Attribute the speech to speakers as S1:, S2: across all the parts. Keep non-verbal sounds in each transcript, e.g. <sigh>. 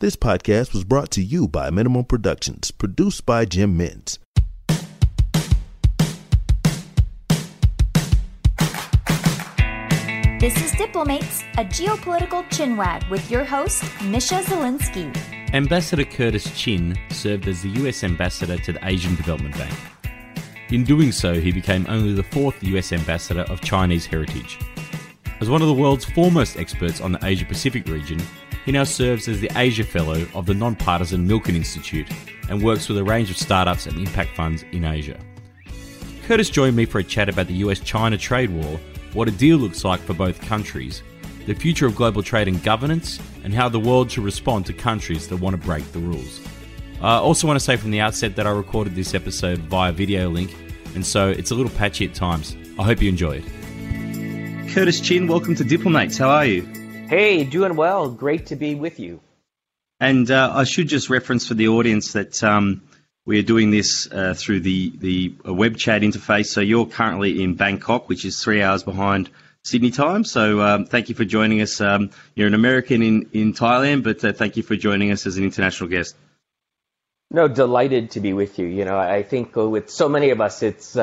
S1: This podcast was brought to you by Minimum Productions, produced by Jim Mintz.
S2: This is Diplomates, a geopolitical chinwag with your host, Misha Zelinsky.
S3: Ambassador Curtis Chin served as the US ambassador to the Asian Development Bank. In doing so, he became only the fourth US ambassador of Chinese heritage. As one of the world's foremost experts on the Asia Pacific region, he now serves as the Asia Fellow of the nonpartisan Milken Institute and works with a range of startups and impact funds in Asia. Curtis joined me for a chat about the US China trade war what a deal looks like for both countries, the future of global trade and governance, and how the world should respond to countries that want to break the rules. I also want to say from the outset that I recorded this episode via video link, and so it's a little patchy at times. I hope you enjoy it. Curtis Chin, welcome to Diplomates. How are you?
S4: Hey, doing well. Great to be with you.
S3: And uh, I should just reference for the audience that um, we are doing this uh, through the, the web chat interface. So you're currently in Bangkok, which is three hours behind Sydney time. So um, thank you for joining us. Um, you're an American in, in Thailand, but uh, thank you for joining us as an international guest.
S4: No, delighted to be with you. You know, I think with so many of us, it's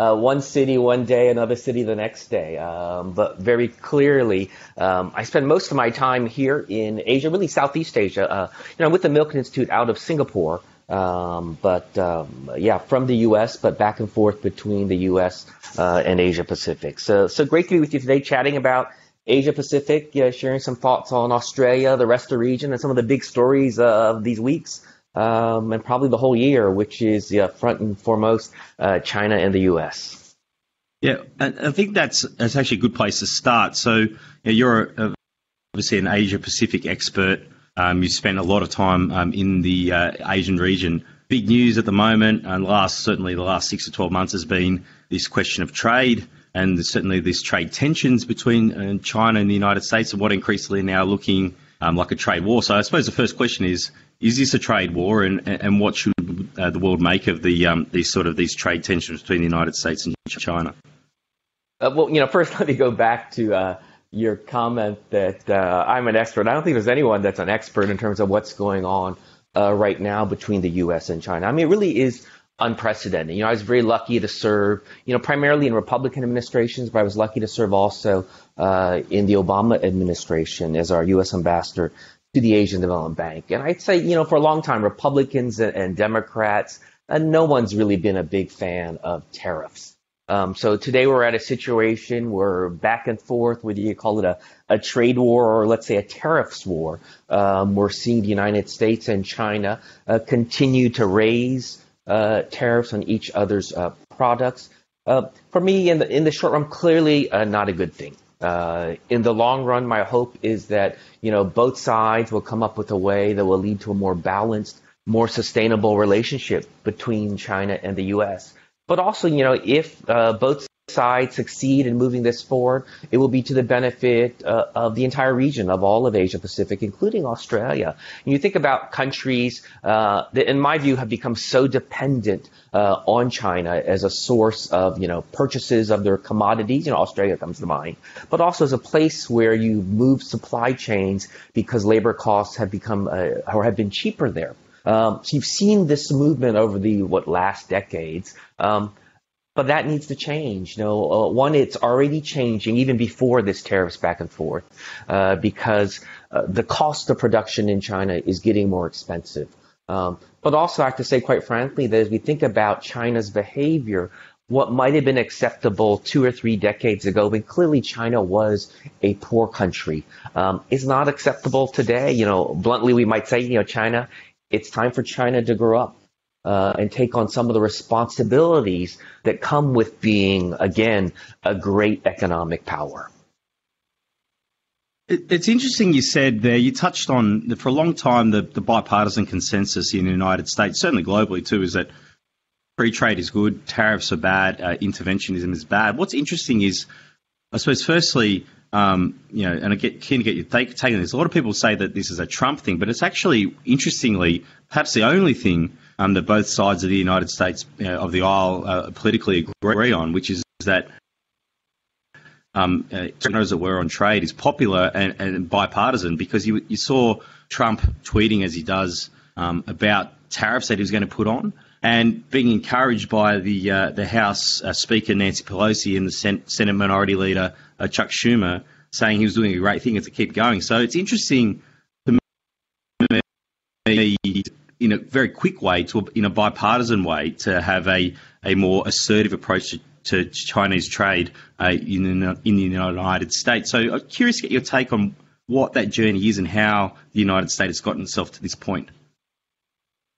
S4: uh, one city one day, another city the next day. Um, but very clearly, um, I spend most of my time here in Asia, really Southeast Asia. Uh, you know, with the Milken Institute out of Singapore. Um, but um, yeah, from the U.S., but back and forth between the U.S. Uh, and Asia Pacific. So, so great to be with you today, chatting about Asia Pacific, yeah, sharing some thoughts on Australia, the rest of the region, and some of the big stories uh, of these weeks, um, and probably the whole year, which is front and foremost uh, China and the U.S.
S3: Yeah, and I think that's that's actually a good place to start. So, you know, you're a, obviously an Asia Pacific expert. Um, you spent a lot of time um, in the uh, Asian region. Big news at the moment, and last certainly the last six to twelve months has been this question of trade, and certainly this trade tensions between uh, China and the United States, and what increasingly now looking um, like a trade war. So I suppose the first question is: Is this a trade war, and and what should uh, the world make of the um, these sort of these trade tensions between the United States and China?
S4: Uh, well, you know, first <laughs> let me go back to uh, your comment that uh, I'm an expert. I don't think there's anyone that's an expert in terms of what's going on uh, right now between the U.S. and China. I mean, it really is unprecedented. You know, I was very lucky to serve, you know, primarily in Republican administrations, but I was lucky to serve also uh, in the Obama administration as our U.S. ambassador to the Asian Development Bank. And I'd say, you know, for a long time, Republicans and, and Democrats, uh, no one's really been a big fan of tariffs. Um, so today we're at a situation where back and forth, whether you call it a, a trade war or let's say a tariffs war, um, we're seeing the United States and China uh, continue to raise tariffs on each other's uh, products. Uh, for me, in the in the short run, clearly uh, not a good thing. Uh, in the long run, my hope is that you know both sides will come up with a way that will lead to a more balanced, more sustainable relationship between China and the U.S. But also, you know, if uh, both sides succeed in moving this forward, it will be to the benefit uh, of the entire region, of all of Asia Pacific, including Australia. And you think about countries uh, that, in my view, have become so dependent uh, on China as a source of, you know, purchases of their commodities. You know, Australia comes to mind, but also as a place where you move supply chains because labor costs have become uh, or have been cheaper there. Um, so you've seen this movement over the what last decades, um, but that needs to change. You know, uh, one, it's already changing even before this tariffs back and forth, uh, because uh, the cost of production in China is getting more expensive. Um, but also, I have to say, quite frankly, that as we think about China's behavior, what might have been acceptable two or three decades ago, when clearly China was a poor country, um, is not acceptable today. You know, bluntly, we might say, you know, China it's time for China to grow up uh, and take on some of the responsibilities that come with being, again, a great economic power.
S3: It's interesting you said there, you touched on that for a long time the, the bipartisan consensus in the United States, certainly globally too, is that free trade is good, tariffs are bad, uh, interventionism is bad. What's interesting is, I suppose, firstly, um, you know, and I get keen to get your take, take on this. A lot of people say that this is a Trump thing, but it's actually, interestingly, perhaps the only thing um, that both sides of the United States of the aisle uh, politically agree on, which is that
S5: um, uh, as it were, on trade is popular and, and bipartisan because you, you saw Trump tweeting as he does um, about tariffs that he was going to put on and being encouraged by the uh, the House uh, Speaker Nancy Pelosi and the Sen- Senate Minority Leader uh, Chuck Schumer saying he was doing a great thing to keep going. So it's interesting in a very quick way, to in a bipartisan way, to have a, a more assertive approach to, to Chinese trade uh, in, the, in the United States. So I'm curious to get your take on what that journey is and how the United States has gotten itself to this point.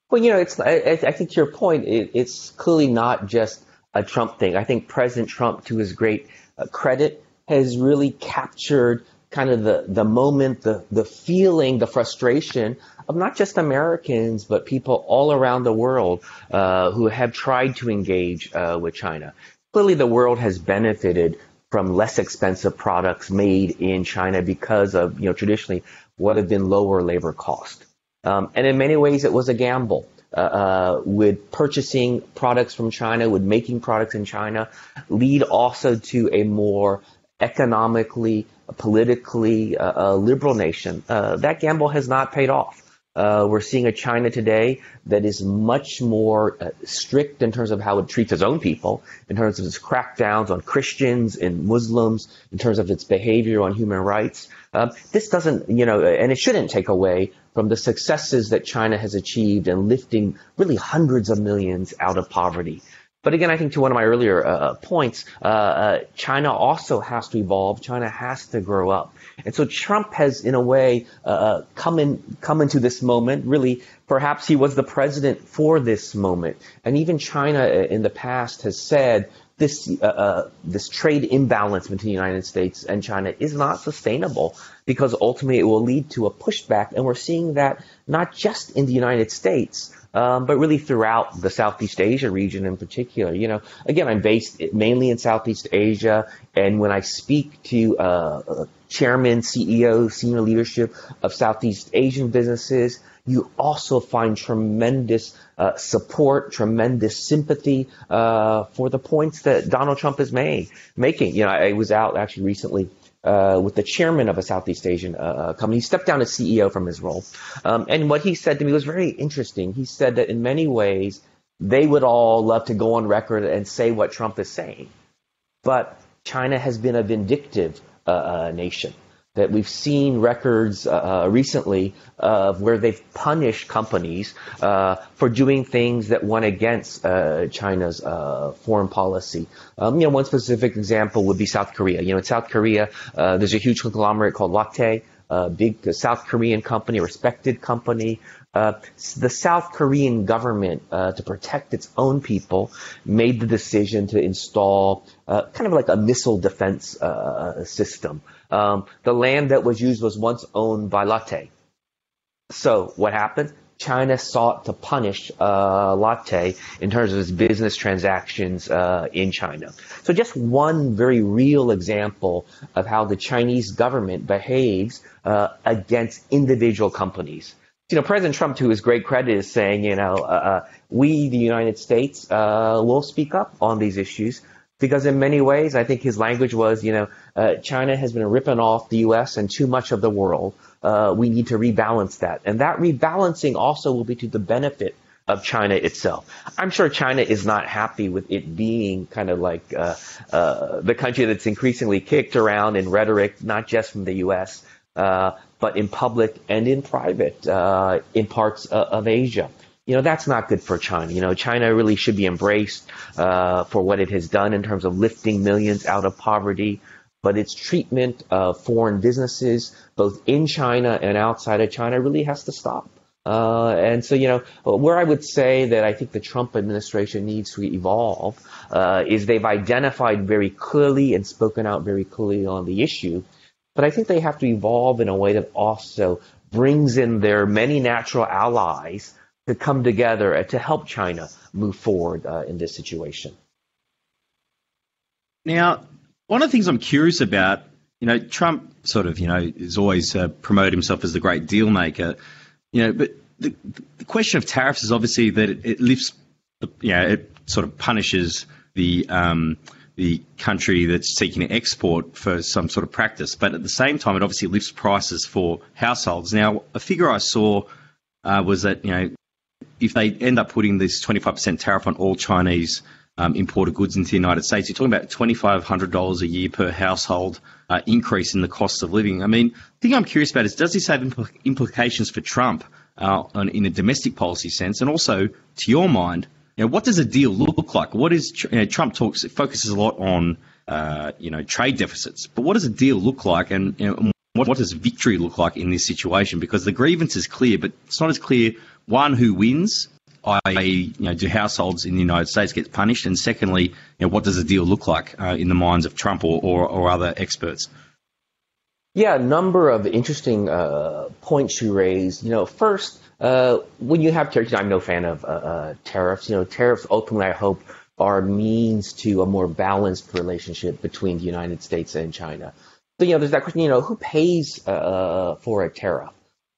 S4: Well, you know, it's I, I think to your point, it, it's clearly not just a Trump thing. I think President Trump, to his great uh, credit, has really captured kind of the, the moment, the, the feeling, the frustration of not just Americans, but people all around the world uh, who have tried to engage uh, with China. Clearly, the world has benefited from less expensive products made in China because of, you know, traditionally what have been lower labor costs. Um, and in many ways, it was a gamble. Uh, uh, with purchasing products from China, with making products in China, lead also to a more economically, politically uh, uh liberal nation. Uh, that gamble has not paid off. Uh, we're seeing a China today that is much more uh, strict in terms of how it treats its own people, in terms of its crackdowns on Christians and Muslims, in terms of its behavior on human rights. Um, this doesn't, you know, and it shouldn't take away from the successes that China has achieved in lifting really hundreds of millions out of poverty. But again, I think to one of my earlier uh, points, uh, uh, China also has to evolve. China has to grow up. And so Trump has, in a way, uh, uh, come in, come into this moment. Really, perhaps he was the president for this moment. And even China uh, in the past has said this uh, uh, this trade imbalance between the United States and China is not sustainable because ultimately it will lead to a pushback, and we're seeing that not just in the United States. Um, but really throughout the Southeast Asia region in particular. You know, again, I'm based mainly in Southeast Asia, and when I speak to uh, chairman, CEO, senior leadership of Southeast Asian businesses, you also find tremendous uh, support, tremendous sympathy uh, for the points that Donald Trump is made, making. You know, I was out actually recently uh, with the chairman of a Southeast Asian uh, uh company. He stepped down as CEO from his role. Um, and what he said to me was very interesting. He said that in many ways, they would all love to go on record and say what Trump is saying. But China has been a vindictive uh, uh nation that we've seen records uh, uh, recently of where they've punished companies uh, for doing things that went against uh, China's uh, foreign policy. Um, you know, one specific example would be South Korea. You know, in South Korea, uh, there's a huge conglomerate called Lotte, a big South Korean company, respected company. the South Korean government, to protect its own people, made the decision to install kind of like a missile defense system. Um, the land that was used was once owned by Lotte. So what happened? China sought to punish uh, Lotte in terms of its business transactions uh, in China. So just one very real example of how the Chinese government behaves uh, against individual companies. You know, President Trump, to his great credit, is saying, you know, uh, uh, we, the United States, uh, will speak up on these issues because in many ways, I think his language was, you know, uh, China has been ripping off the U.S. and too much of the world. Uh, we need to rebalance that. And that rebalancing also will be to the benefit of China itself. I'm sure China is not happy with it being kind of like uh, uh the country that's increasingly kicked around in rhetoric, not just from the U.S., uh, but in public and in private uh, in parts of Asia you know, that's not good for China. You know, China really should be embraced uh, for what it has done in terms of lifting millions out of poverty. But its treatment of foreign businesses, both in China and outside of China, really has to stop. Uh, and so, you know, where I would say that I think the Trump administration needs to evolve uh, is they've identified very clearly and spoken out very clearly on the issue. But I think they have to evolve in a way that also brings in their many natural allies to come together and to help China move forward uh, in this situation.
S5: Now, one of the things I'm curious about, you know, Trump sort of, you know, is always uh, promoted himself as the great deal maker, you know, but the, the question of tariffs is obviously that it, it lifts, you know, it sort of punishes the um,
S3: the country that's seeking to export for some sort of practice. But at the same time, it obviously lifts prices for households. Now, a figure I saw uh, was that you know if they end up putting this 25% tariff on all Chinese um, imported goods into the United States, you're talking about $2,500 a year per household uh, increase in the cost of living. I mean, the thing I'm curious about is does this have impl- implications for Trump uh, in a domestic policy sense? And also, to your mind, you know, what does a deal look like? What is you know, Trump talks focuses a lot on uh, you know trade deficits, but what does a deal look like, and what, what does victory look like in this situation? Because the grievance is clear, but it's not as clear one who wins, i.e., you know, do households in the United States get punished, and secondly, you know, what does the deal look like uh, in the minds of Trump or, or, or other experts?
S4: Yeah, a number of interesting uh, points you raised. You know, first, uh, when you have tariffs, I'm no fan of uh, uh, tariffs. You know, tariffs ultimately, I hope, are means to a more balanced relationship between the United States and China. So, you know, there's that question, you know, who pays uh, for a tariff?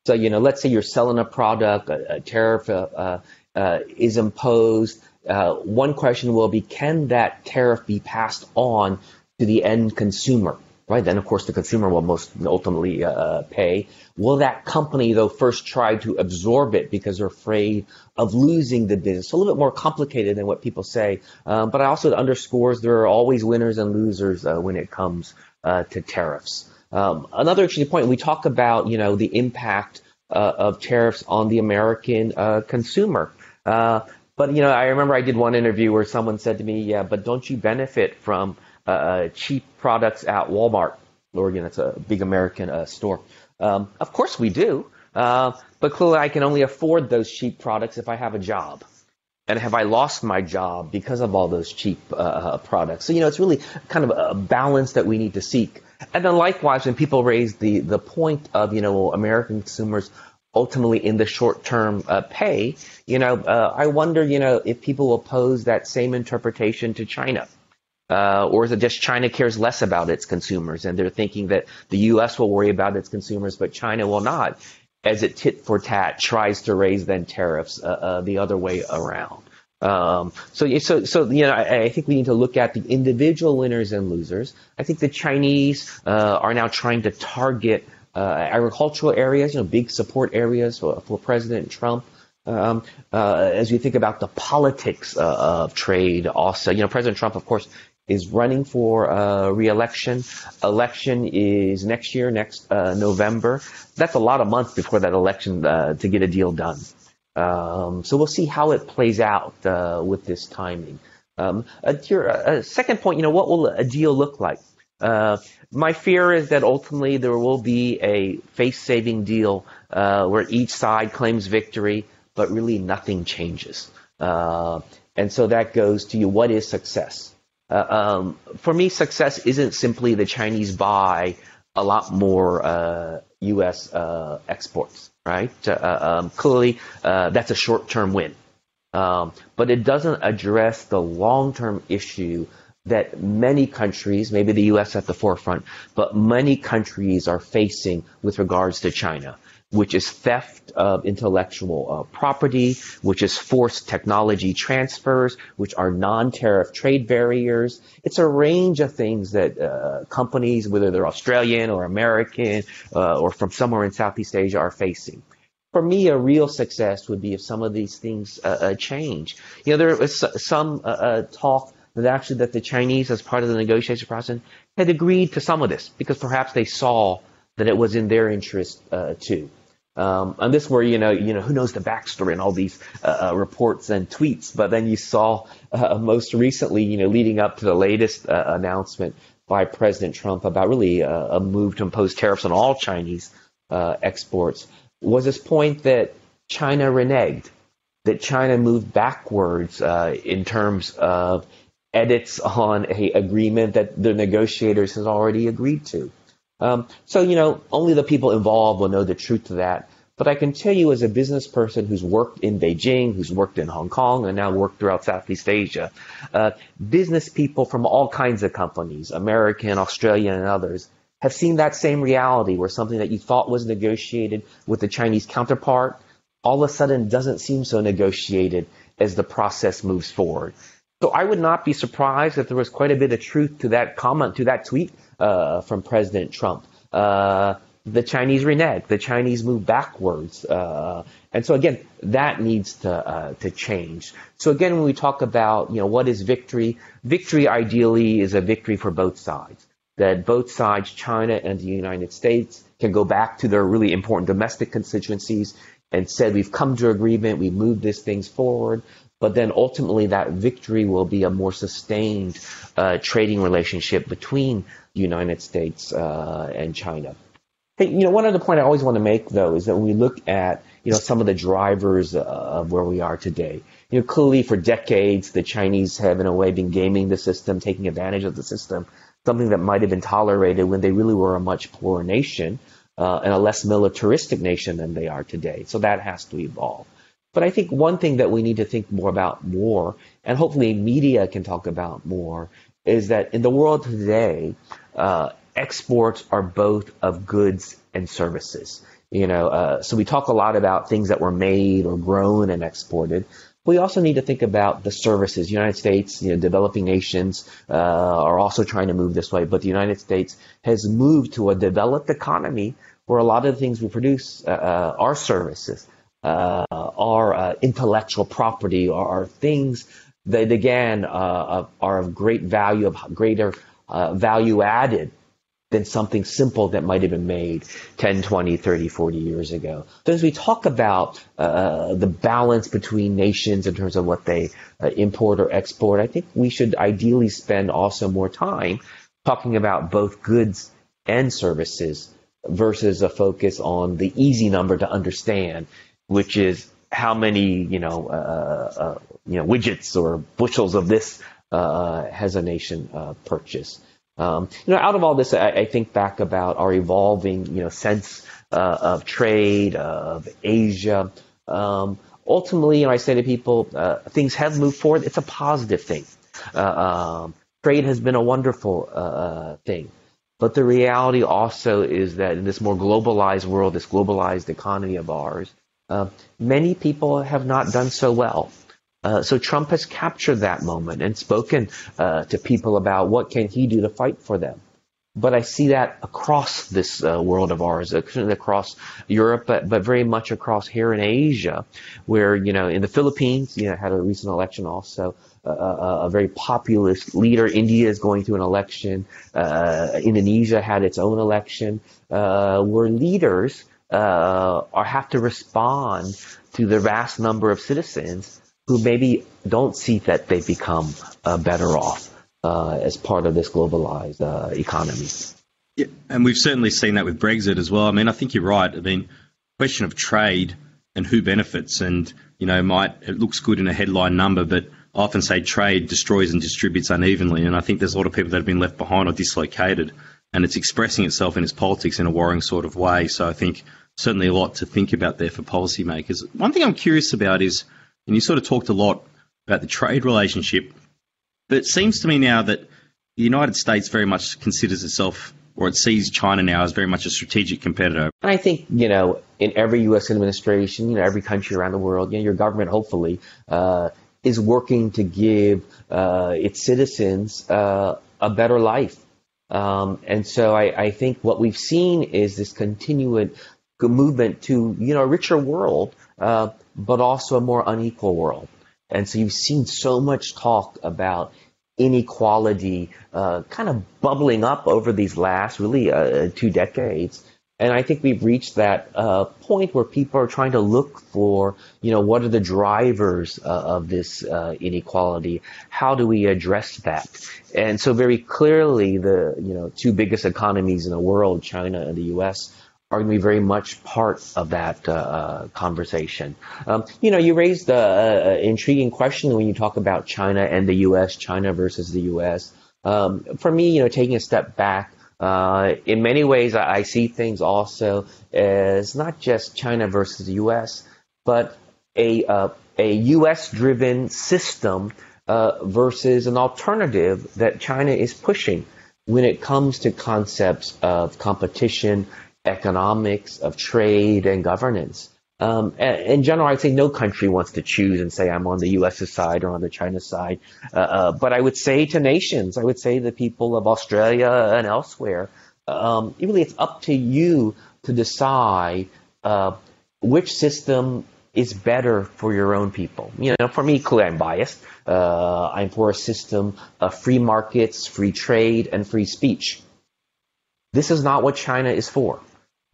S4: So, you know, let's say you're selling a product, a, a tariff uh, uh, is imposed. one question will be, can that tariff be passed on to the end consumer? right? Then, of course, the consumer will most ultimately uh, pay. Will that company, though, first try to absorb it because they're afraid of losing the business? So a little bit more complicated than what people say. Um, but I also underscores there are always winners and losers uh, when it comes uh, to tariffs. Um, another interesting point, we talk about, you know, the impact uh, of tariffs on the American uh, consumer. Uh, but, you know, I remember I did one interview where someone said to me, yeah, but don't you benefit from uh, uh, cheap products at Walmart. Oregon, that's a big American uh, store. Um, of course we do, but clearly I can only afford those cheap products if I have a job. And have I lost my job because of all those cheap uh, products? So, you know, it's really kind of a balance that we need to seek. And then likewise, when people raise the, the point of, you know, American consumers ultimately in the short term uh, pay, you know, uh, I wonder, you know, if people will pose that same interpretation to China. Uh, or is it just China cares less about its consumers and they're thinking that the U.S. will worry about its consumers, but China will not, as it tit for tat tries to raise then tariffs uh, uh, the other way around. Um, so, so, so, you know, I, I, think we need to look at the individual winners and losers. I think the Chinese uh, are now trying to target uh, agricultural areas, you know, big support areas for, for President Trump. Um, uh, as we think about the politics uh, of trade, also, you know, President Trump, of course, is running for uh, re-election. Election is next year, next uh, November. That's a lot of months before that election uh, to get a deal done. Um, so we'll see how it plays out uh, with this timing. Um, your second point, you know, what will a deal look like? Uh, my fear is that ultimately there will be a face-saving deal uh, where each side claims victory, but really nothing changes. and so that goes to you. What is success? Uh, um, for me, success isn't simply the Chinese buy a lot more uh, U.S. Uh, exports, right? Uh, um, clearly, uh, that's a short-term win, um, but it doesn't address the long-term issue that many countries, maybe the U.S. at the forefront, but many countries are facing with regards to China which is theft of intellectual uh, property, which is forced technology transfers, which are non-tariff trade barriers. It's a range of things that uh, companies, whether they're Australian or American uh, or from somewhere in Southeast Asia, are facing. For me, a real success would be if some of these things uh, uh, change. You know, there was some uh, talk that actually that the Chinese, as part of the negotiation process, had agreed to some of this because perhaps they saw that it was in their interest too. Um, and this where you know you know who knows the backstory and all these uh, uh, reports and tweets, but then you saw uh, most recently you know leading up to the latest uh, announcement by President Trump about really uh, a move to impose tariffs on all Chinese uh, exports was this point that China reneged, that China moved backwards in terms of edits on a agreement that the negotiators has already agreed to. Um, so, you know, only the people involved will know the truth to that. But I can tell you as a business person who's worked in Beijing, who's worked in Hong Kong, and now worked throughout Southeast Asia, uh, business people from all kinds of companies, American, Australian, and others, have seen that same reality where something that you thought was negotiated with the Chinese counterpart all of a sudden doesn't seem so negotiated as the process moves forward. So I would not be surprised if there was quite a bit of truth to that comment, to that tweet uh, from President Trump. Uh, the Chinese renege, the Chinese move backwards, uh, and so again, that needs to uh, to change. So again, when we talk about you know what is victory, victory ideally is a victory for both sides. That both sides, China and the United States, can go back to their really important domestic constituencies and said we've come to agreement, we've moved these things forward. But then ultimately, that victory will be a more sustained uh, trading relationship between United States uh, and China. Hey, you know, one other point I always want to make, though, is that when we look at, you know, some of the drivers uh, of where we are today, you know, clearly for decades, the Chinese have, in a way, been gaming the system, taking advantage of the system, something that might have been tolerated when they really were a much poorer nation uh, and a less militaristic nation than they are today. So that has to evolve. But I think one thing that we need to think more about more, and hopefully media can talk about more, is that in the world today, uh, exports are both of goods and services. You know, uh, so we talk a lot about things that were made or grown and exported. We also need to think about the services. United States, you know, developing nations uh, are also trying to move this way, but the United States has moved to a developed economy where a lot of the things we produce uh, uh are services, uh, are intellectual property, are, are, things that again are of great value, of greater value added than something simple that might have been made 10, 20, 30, 40 years ago. So as we talk about uh, the balance between nations in terms of what they uh, import or export, I think we should ideally spend also more time talking about both goods and services versus a focus on the easy number to understand, which is how many, you know, uh, uh you know, widgets or bushels of this uh, has a nation uh, purchased. Um, you know, out of all this, I, I, think back about our evolving, you know, sense uh, of trade, of Asia. Um, ultimately, you know, I say to people, uh, things have moved forward. It's a positive thing. Uh, um, trade has been a wonderful uh, uh, thing. But the reality also is that in this more globalized world, this globalized economy of ours, uh, many people have not done so well. Uh, so Trump has captured that moment and spoken uh, to people about what can he do to fight for them. But I see that across this uh, world of ours, across Europe, but, but very much across here in Asia, where, you know, in the Philippines, you know, had a recent election also, uh, uh, a very populist leader. India is going through an election. Indonesia had its own election, where leaders are have to respond to the vast number of citizens who maybe don't see that they become uh, better off uh, as part of this globalized uh, economy.
S3: Yeah, and we've certainly seen that with Brexit as well. I mean, I think you're right. I mean, question of trade and who benefits, and you know, might it looks good in a headline number, but I often say trade destroys and distributes unevenly, and I think there's a lot of people that have been left behind or dislocated, and it's expressing itself in its politics in a worrying sort of way. So I think certainly a lot to think about there for policymakers. One thing I'm curious about is and you sort of talked a lot about the trade relationship, but it seems to me now that the United States very much considers itself or it sees China now as very much a strategic competitor.
S4: And I think, you know, in every U.S. administration, you know, every country around the world, you know, your government hopefully uh, is working to give uh, its citizens uh, a better life. Um, and so I, I, think what we've seen is this continued movement to, you know, a richer world uh, but also a more unequal world. And so you've seen so much talk about inequality uh, kind of bubbling up over these last really uh, two decades. And I think we've reached that uh, point where people are trying to look for, you know, what are the drivers uh, of this uh, inequality? How do we address that? And so very clearly, the you know two biggest economies in the world, China and the U.S., are going to be very much part of that uh, uh, conversation. Um, you know, you raised an intriguing question when you talk about China and the U.S., China versus the U.S. Um, for me, you know, taking a step back, uh, in many ways, I, I, see things also as not just China versus the U.S., but a uh, a U.S.-driven system uh, versus an alternative that China is pushing when it comes to concepts of competition, economics, of trade and governance. Um, in general, I'd say no country wants to choose and say I'm on the U.S.'s side or on the China side. Uh, uh, but I would say to nations, I would say the people of Australia and elsewhere, um, really it's up to you to decide uh, which system is better for your own people. You know, for me, clearly I'm biased. Uh, I'm for a system of free markets, free trade, and free speech. This is not what China is for,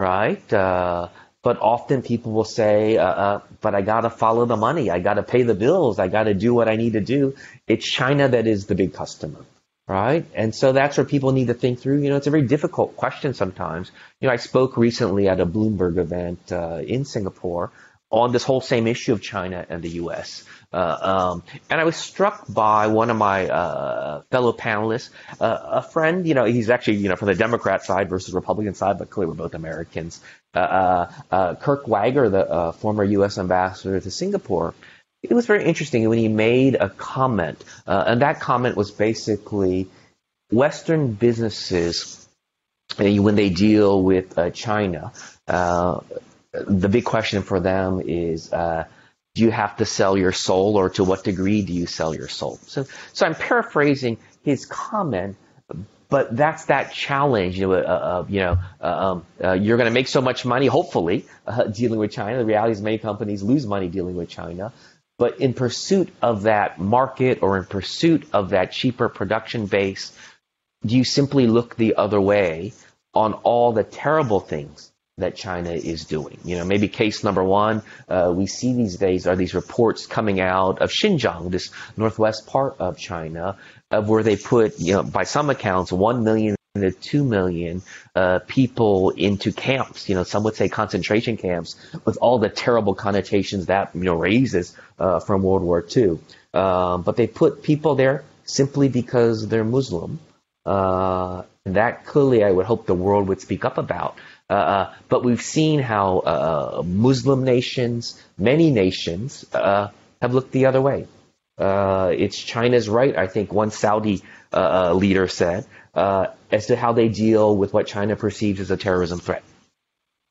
S4: right? Uh, but often people will say, uh, uh, but I got to follow the money. I got to pay the bills. I got to do what I need to do. It's China that is the big customer, right? And so that's where people need to think through. You know, it's a very difficult question sometimes. You know, I spoke recently at a Bloomberg event uh, in Singapore on this whole same issue of China and the U.S. Uh, um, and I was struck by one of my uh, fellow panelists, uh, a friend. You know, he's actually you know from the Democrat side versus Republican side, but clearly we're both Americans. Uh, uh, uh, Kirk Wagar, the former U.S. ambassador to Singapore, it was very interesting when he made a comment, and that comment was basically Western businesses when they deal with China. The big question for them is do you have to sell your soul or to what degree do you sell your soul? So, so I'm paraphrasing his comment, but that's that challenge. You know, uh, uh, you know, uh, um, uh, you're going to make so much money, hopefully, uh, <laughs> dealing with China. The reality is many companies lose money dealing with China. But in pursuit of that market or in pursuit of that cheaper production base, do you simply look the other way on all the terrible things that China is doing. You know, maybe case number one uh, we see these days are these reports coming out of Xinjiang, this northwest part of China, of where they put, you know, by some accounts, one million to two million uh, people into camps. You know, some would say concentration camps, with all the terrible connotations that you know raises uh, from World War II. Um, but they put people there simply because they're Muslim. Uh, and that clearly, I would hope the world would speak up about. Uh, uh, but we've seen how uh, Muslim nations, many nations, uh, have looked the other way. Uh, it's China's right, I think one Saudi uh, leader said, as to how they deal with what China perceives as a terrorism threat.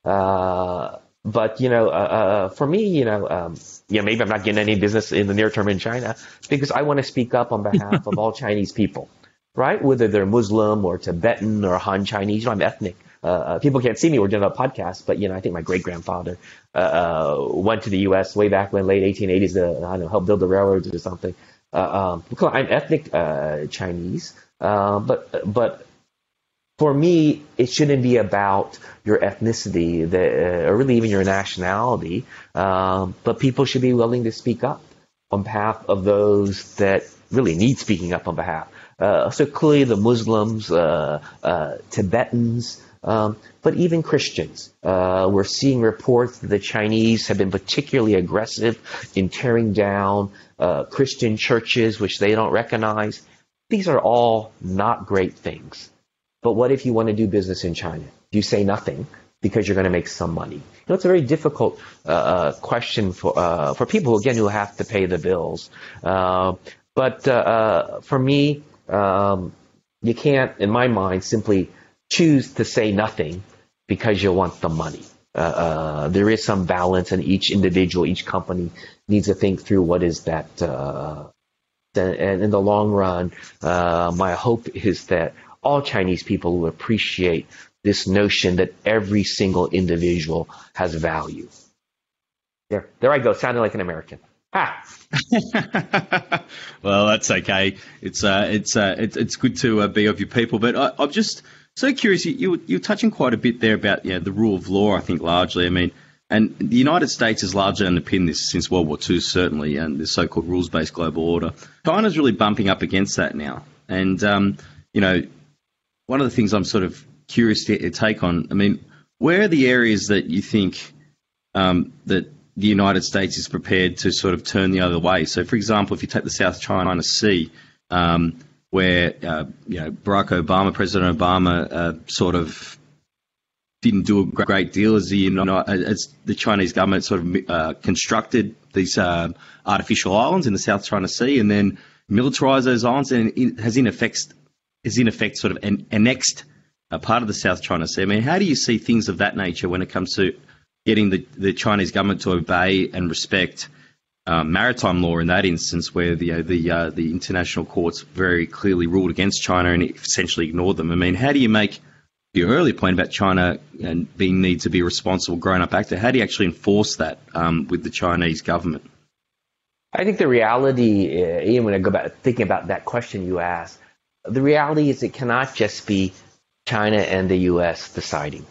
S4: but you know, for me, you know, um, yeah, maybe I'm not getting any business in the near term in China because I want to speak up on behalf of all <laughs> Chinese people, right? Whether they're Muslim or Tibetan or Han Chinese, you know, I'm ethnic. Uh, uh, people can't see me. We're doing a podcast, but you know, I think my great grandfather uh, uh, went to the U.S. way back when late 1880s to I don't know help build the railroads or something. Uh, um, I'm ethnic Chinese, but but for me, it shouldn't be about your ethnicity, the, or really even your nationality. Um, but people should be willing to speak up on behalf of those that really need speaking up on behalf. Uh, so clearly, the Muslims, uh, uh, Tibetans, um, but even Christians. Uh, we're seeing reports that the Chinese have been particularly aggressive in tearing down uh, Christian churches, which they don't recognize. These are all not great things. But what if you want to do business in China? You say nothing because you're going to make some money. You know, it's a very difficult uh, uh question for uh, for people again who have to pay the bills. Uh, but for me, um, you can't, in my mind, simply choose to say nothing because you want the money. Uh, uh, there is some balance, and each individual, each company needs to think through what is that. Uh, and in the long run, uh, my hope is that all Chinese people will appreciate this notion that every single individual has value. There, there I go, sounding like an American. Ha! <laughs>
S3: well, that's okay. It's uh, it's uh, it's it's good to uh, be of your people, but I, I'm just so curious, you, you, are touching quite a bit there about you know, the rule of law, I think, largely. I mean, and the United States has largely underpinned this since World War II, certainly, and the so called rules based global order. China's really bumping up against that now. And, um, you know, one of the things I'm sort of curious to take on, I mean, where are the areas that you think um, that the United States is prepared to sort of turn the other way? So, for example, if you take the South China Sea, um, where uh, you know Barack Obama, President Obama, uh, sort of didn't do a great deal as the as the Chinese government sort of uh, constructed these uh, artificial islands in the South China Sea and then militarized those islands and has in effect has in effect sort of an, annexed a part of the South China Sea. I mean, how do you see things of that nature when it comes to getting the, the Chinese government to obey and respect um, maritime law in that instance, where the uh, the uh, the international courts very clearly ruled against China and essentially ignored them. I mean, how do you make your earlier point about China and being need to be responsible grown up actor? How do you actually enforce that um, with the Chinese government?
S4: I think the reality, uh, even when I go back thinking about that question you asked, the reality is it cannot just be China and the U.S. deciding,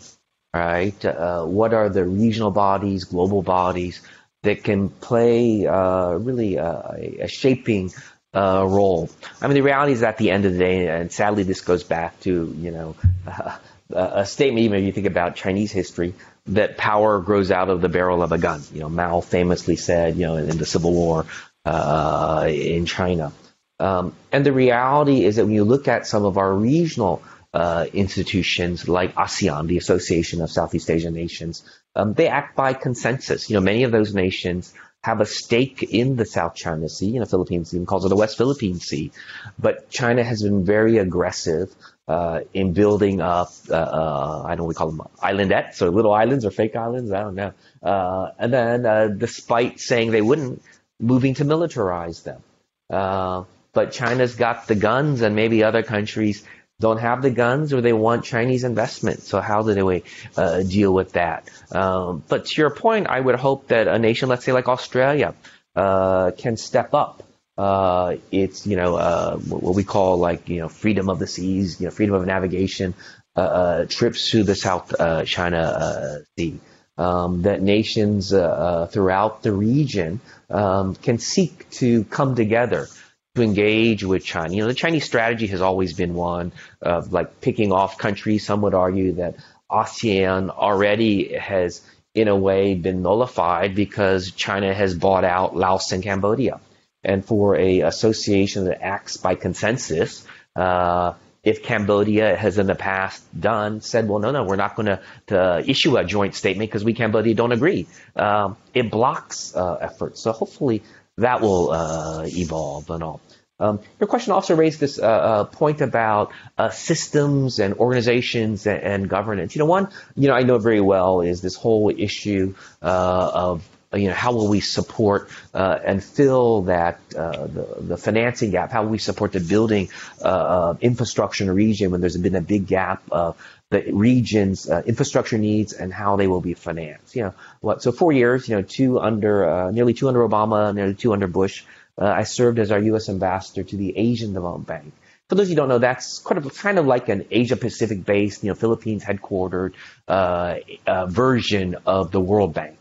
S4: right? Uh, what are the regional bodies, global bodies that can play uh, really a, a shaping uh, role? I mean, the reality is at the end of the day, and sadly, this goes back to you know <laughs> a statement. Even if you think about Chinese history, that power grows out of the barrel of a gun. You know, Mao famously said, you know, in the Civil War uh, in China. Um, and the reality is that when you look at some of our regional uh, institutions like ASEAN, the Association of Southeast Asian Nations, um, they act by consensus. You know, many of those nations have a stake in the South China Sea. You know, Philippines even calls it the West Philippine Sea. But China has been very aggressive uh, in building up, uh, uh, I don't know we call them islandettes or little islands or fake islands, I don't know. Uh, and then, uh, despite saying they wouldn't, moving to militarize them. Uh, but China's got the guns, and maybe other countries don't have the guns or they want Chinese investment. So how do they uh, deal with that? Um, but to your point, I would hope that a nation, let's say like Australia, uh, can step up. Uh, it's you know uh, what we call like you know freedom of the seas, you know freedom of navigation, uh, uh, trips to the South China Sea. Um, that nations throughout the region um, can seek to come together to engage with China. You know, the Chinese strategy has always been one of like picking off countries. Some would argue that ASEAN already has, in a way, been nullified because China has bought out Laos and Cambodia. And for a association that acts by consensus, uh, if Cambodia has in the past done said, well, no, no, we're not going to issue a joint statement because we Cambodia don't agree. Um, it blocks uh, efforts. So hopefully that will uh, evolve and all. Um, your question also raised this uh, uh, point about uh, systems and organizations and, and, governance. You know, one, you know, I know very well is this whole issue uh, of you know how will we support uh, and fill that uh, the, the financing gap? How will we support the building of infrastructure in a region when there's been a big gap of the region's uh, infrastructure needs and how they will be financed. You know, what? So four years, you know, two under, uh, nearly two under Obama, nearly two under Bush. Uh, I served as our U.S. ambassador to the Asian Development Bank. For those of you who don't know, that's kind of kind of like an Asia Pacific based, you know, Philippines headquartered uh, uh, version of the World Bank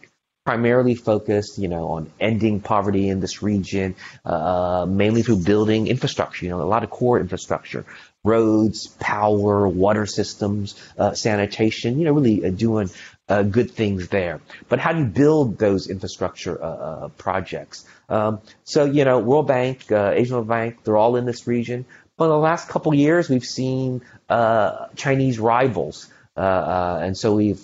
S4: primarily focused, you know, on ending poverty in this region, uh, mainly through building infrastructure, you know, a lot of core infrastructure, roads, power, water systems, uh, sanitation, you know, really uh, doing uh, good things there. But how do you build those infrastructure uh, uh, projects? Um, so, you know, World Bank, uh, Asian Bank, they're all in this region. But in the last couple years, we've seen Chinese rivals. And so we've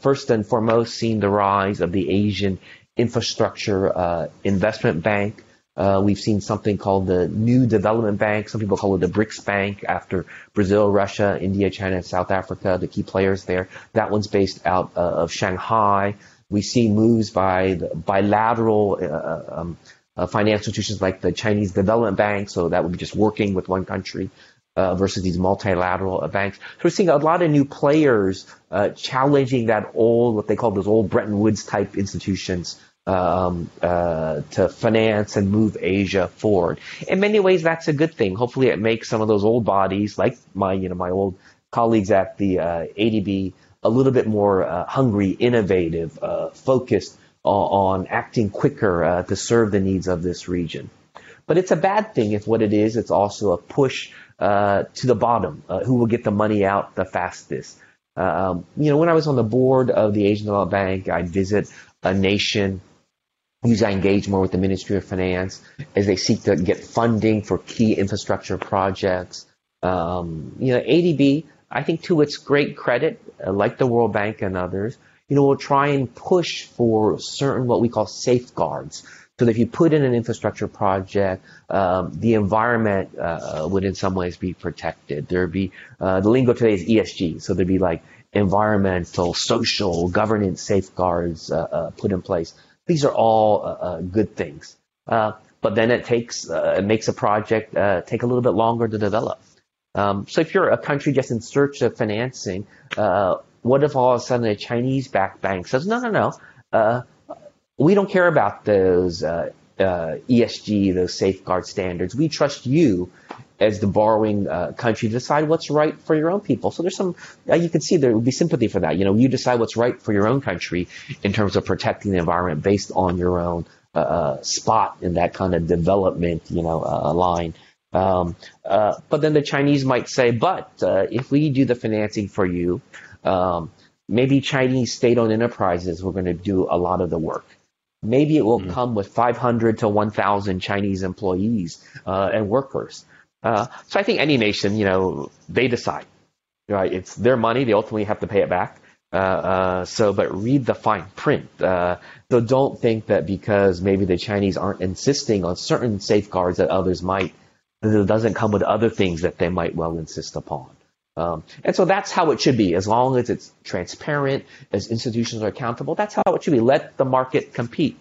S4: first and foremost seen the rise of the Asian Infrastructure Investment Bank, uh, we've seen something called the New Development Bank. Some people call it the BRICS Bank after Brazil, Russia, India, China, and South Africa, the key players there. That one's based out uh, of Shanghai. We see moves by bilateral uh, uh, um, uh, financial institutions like the Chinese Development Bank, so that would be just working with one country. Uh, versus these multilateral banks. So we're seeing a lot of new players uh, challenging that old, what they call those old Bretton Woods type institutions um, uh, to finance and move Asia forward. In many ways, that's a good thing. Hopefully, it makes some of those old bodies, like my you know my old colleagues at the uh, ADB, a little bit more uh, hungry, innovative, uh, focused on, on, acting quicker uh, to serve the needs of this region. But it's a bad thing if what it is, it's also a push uh, to the bottom. who will get the money out the fastest? Um, you know, when I was on the board of the Asian Development Bank, I'd visit a nation Usually I engage more with the Ministry of Finance as they seek to get funding for key infrastructure projects. Um, you know, ADB, I think to its great credit, uh, like the World Bank and others, you know, will try and push for certain what we call safeguards. So that if you put in an infrastructure project, um, the environment uh, would in some ways be protected. There'd be uh, the lingo today is ESG, so there'd be like environmental, social, governance safeguards uh, uh, put in place. These are all uh, uh good things. But then it takes it makes a project take a little bit longer to develop. Um, so if you're a country just in search of financing, what if all of a sudden a Chinese-backed bank says, no, no, no, we don't care about those ESG, those safeguard standards. We trust you as the borrowing uh, country to decide what's right for your own people. So there's some, uh, you can see there would be sympathy for that. You know, you decide what's right for your own country in terms of protecting the environment based on your own uh, uh spot in that kind of development, you know, uh, line. Um, uh, but then the Chinese might say, but if we do the financing for you, um, maybe Chinese state-owned enterprises were going to do a lot of the work. Maybe it will mm-hmm. come with 500 to 1,000 Chinese employees and workers. Uh, so I think any nation, you know, they decide, right? It's their money; they ultimately have to pay it back. Uh, uh, so, but read the fine print. Uh, so don't think that because maybe the Chinese aren't insisting on certain safeguards that others might, that it doesn't come with other things that they might well insist upon. Um, and so that's how it should be. As long as it's transparent, as institutions are accountable, that's how it should be. Let the market compete.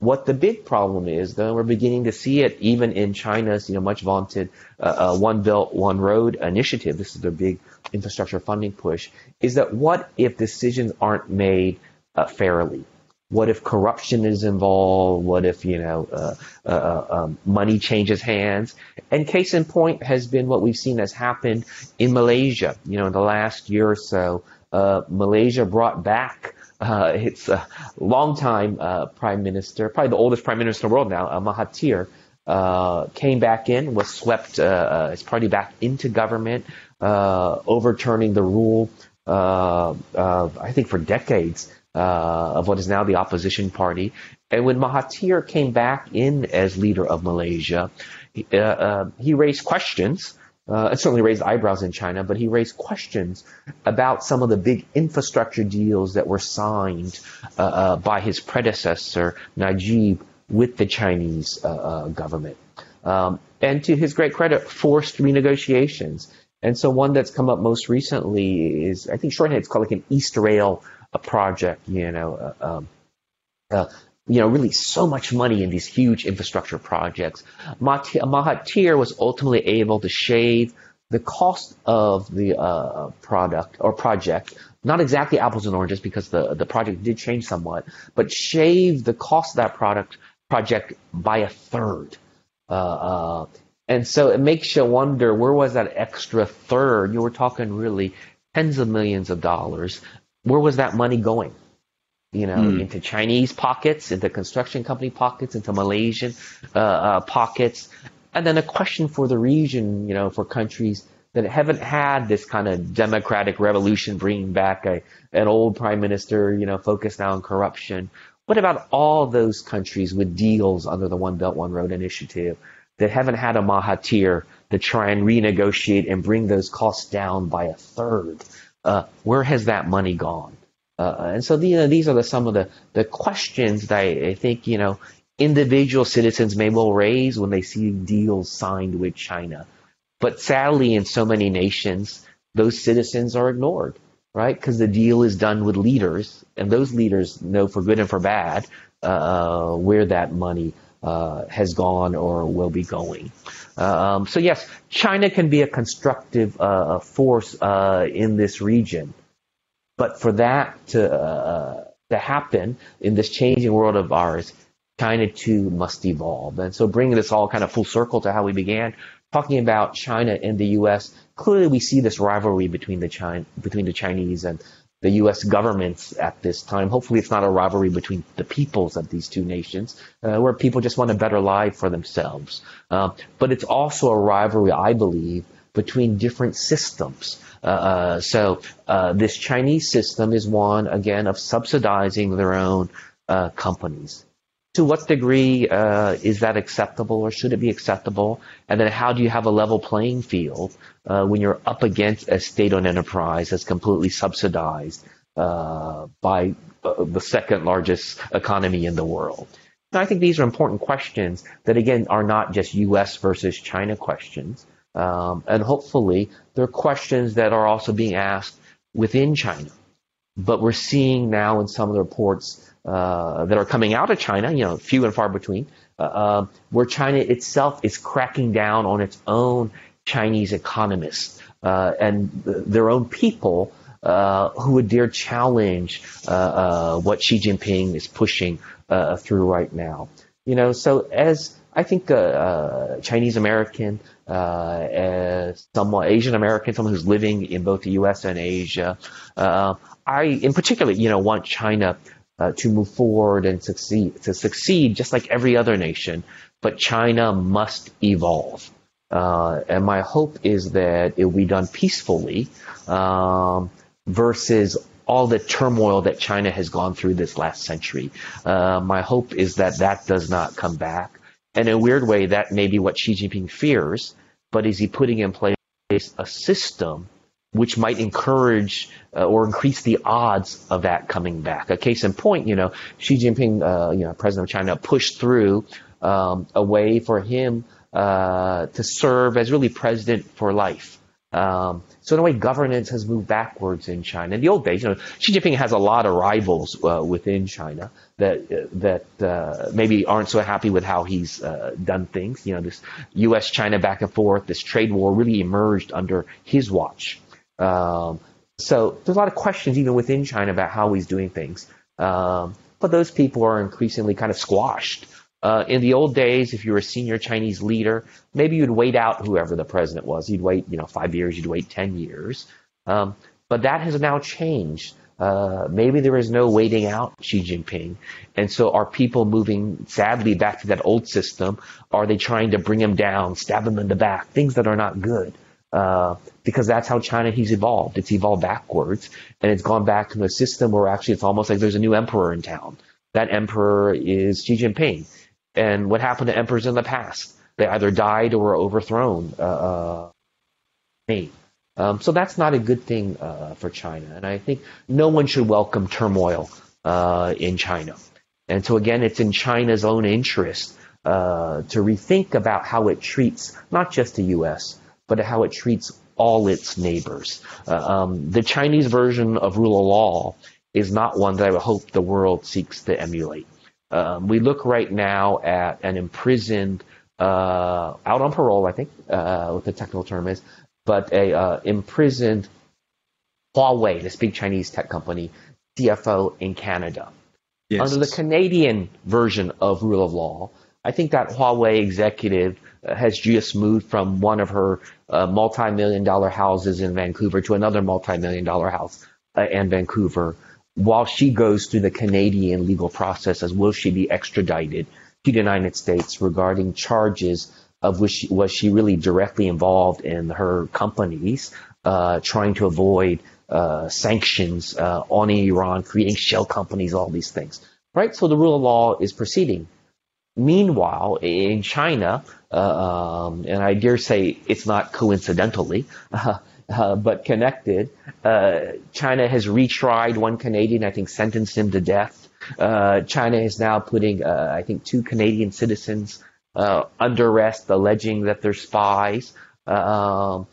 S4: What the big problem is, though, we're beginning to see it even in China's, you know, much vaunted uh, uh, One Belt, One Road initiative. This is their big infrastructure funding push. Is that what if decisions aren't made uh, fairly? What if corruption is involved? What if you know uh, uh, uh, um, money changes hands? And case in point has been what we've seen has happened in Malaysia. You know, in the last year or so, Malaysia brought back uh, it's a longtime uh, prime minister, probably the oldest prime minister in the world now, uh, Mahathir, uh, came back in, was swept uh, uh, his party back into government, overturning the rule of, I think, for decades of what is now the opposition party. And when Mahathir came back in as leader of Malaysia, he, he raised questions uh, it certainly raised eyebrows in China, but he raised questions about some of the big infrastructure deals that were signed uh, uh, by his predecessor, Najib, with the Chinese uh, uh, government. Um, and to his great credit, forced renegotiations. And so one that's come up most recently is, I think shorthand it's called like an East Rail project, you know, uh, um, you know, really so much money in these huge infrastructure projects. Mahathir was ultimately able to shave the cost of the uh, product or project, not exactly apples and oranges because the, the project did change somewhat, but shave the cost of that product project by a third. Uh, uh, and so it makes you wonder where was that extra third? You were talking really tens of millions of dollars. Where was that money going? you know, mm. into Chinese pockets, into construction company pockets, into Malaysian uh, uh, pockets. And then a question for the region, you know, for countries that haven't had this kind of democratic revolution bringing back a, an old prime minister, you know, focused now on corruption. What about all those countries with deals under the One Belt, One Road initiative that haven't had a Mahathir to try and renegotiate and bring those costs down by a third? Uh, where has that money gone? Uh, and so you know, these are the, some of the, the questions that I, I, think you know individual citizens may well raise when they see deals signed with China. But sadly, in so many nations, those citizens are ignored, right? Because the deal is done with leaders, and those leaders know for good and for bad uh, where that money uh, has gone or will be going. Um, so yes, China can be a constructive uh, force uh, in this region. But for that to uh, to happen in this changing world of ours, China too must evolve. And so bringing this all kind of full circle to how we began, talking about China and the U.S. Clearly, we see this rivalry between the China, between the Chinese and the U.S. governments at this time. Hopefully, it's not a rivalry between the peoples of these two nations, uh, where people just want a better life for themselves. Uh, but it's also a rivalry, I believe, between different systems. Uh, uh, so uh, this Chinese system is one again of subsidizing their own companies. To what degree uh, is that acceptable, or should it be acceptable? And then how do you have a level playing field uh, when you're up against a state-owned enterprise that's completely subsidized uh, by the second largest economy in the world? I think these are important questions that, again, are not just U.S. versus China questions. Um, and hopefully, there are questions that are also being asked within China. But we're seeing now in some of the reports uh, that are coming out of China, you know, few and far between, uh, uh, where China itself is cracking down on its own Chinese economists uh, and th- their own people uh, who would dare challenge uh, what Xi Jinping is pushing through right now. You know, so as I think Chinese American, as someone Asian American, someone who's living in both the U.S. and Asia, I, in particular, you know, want China uh, to move forward and succeed, to succeed just like every other nation. But China must evolve. Uh, and my hope is that it will be done peacefully um, versus all the turmoil that China has gone through this last century. Uh, my hope is that that does not come back. And in a weird way, that may be what Xi Jinping fears, but is he putting in place a system which might encourage uh, or increase the odds of that coming back. A case in point, you know, Xi Jinping, uh, you know, president of China, pushed through um, a way for him uh, to serve as really president for life. Um, so in a way, governance has moved backwards in China. In the old days, you know, Xi Jinping has a lot of rivals uh, within China that that uh, maybe aren't so happy with how he's uh, done things. You know, this U.S.-China back and forth, this trade war really emerged under his watch. Um, so there's a lot of questions even within China about how he's doing things. Um, but those people are increasingly kind of squashed. Uh, in the old days, if you were a senior Chinese leader, maybe you'd wait out whoever the president was. You'd wait, you know, five years. You'd wait ten years. Um, but that has now changed. Uh, maybe there is no waiting out Xi Jinping. And so are people moving sadly back to that old system? Are they trying to bring him down, stab him in the back, things that are not good? Uh, because that's how China has evolved. It's evolved backwards, and it's gone back to a system where actually it's almost like there's a new emperor in town. That emperor is Xi Jinping. And what happened to emperors in the past? They either died or were overthrown. Uh, uh, um, so that's not a good thing uh, for China. And I think no one should welcome turmoil uh, in China. And so again, it's in China's own interest to rethink about how it treats not just the U.S but how it treats all its neighbors. Uh, um, the Chinese version of rule of law is not one that I would hope the world seeks to emulate. Um, we look right now at an imprisoned, uh, out on parole, I think, uh, what the technical term is, but a uh, imprisoned Huawei, this big Chinese tech company, CFO in Canada. Yes. Under the Canadian version of rule of law, I think that Huawei executive has just moved from one of her uh, multi-million dollar houses in Vancouver to another multi-million dollar house uh, in Vancouver while she goes through the Canadian legal process as will she be extradited to the United States regarding charges of which was she really directly involved in her companies uh, trying to avoid uh, sanctions uh, on Iran, creating shell companies, all these things. Right? So the rule of law is proceeding. Meanwhile, in China, uh, um, and I dare say it's not coincidentally, uh, <laughs> uh, but connected, uh, China has retried one Canadian, I think sentenced him to death. Uh, China is now putting, uh, I think, two Canadian citizens under arrest, alleging that they're spies. Um,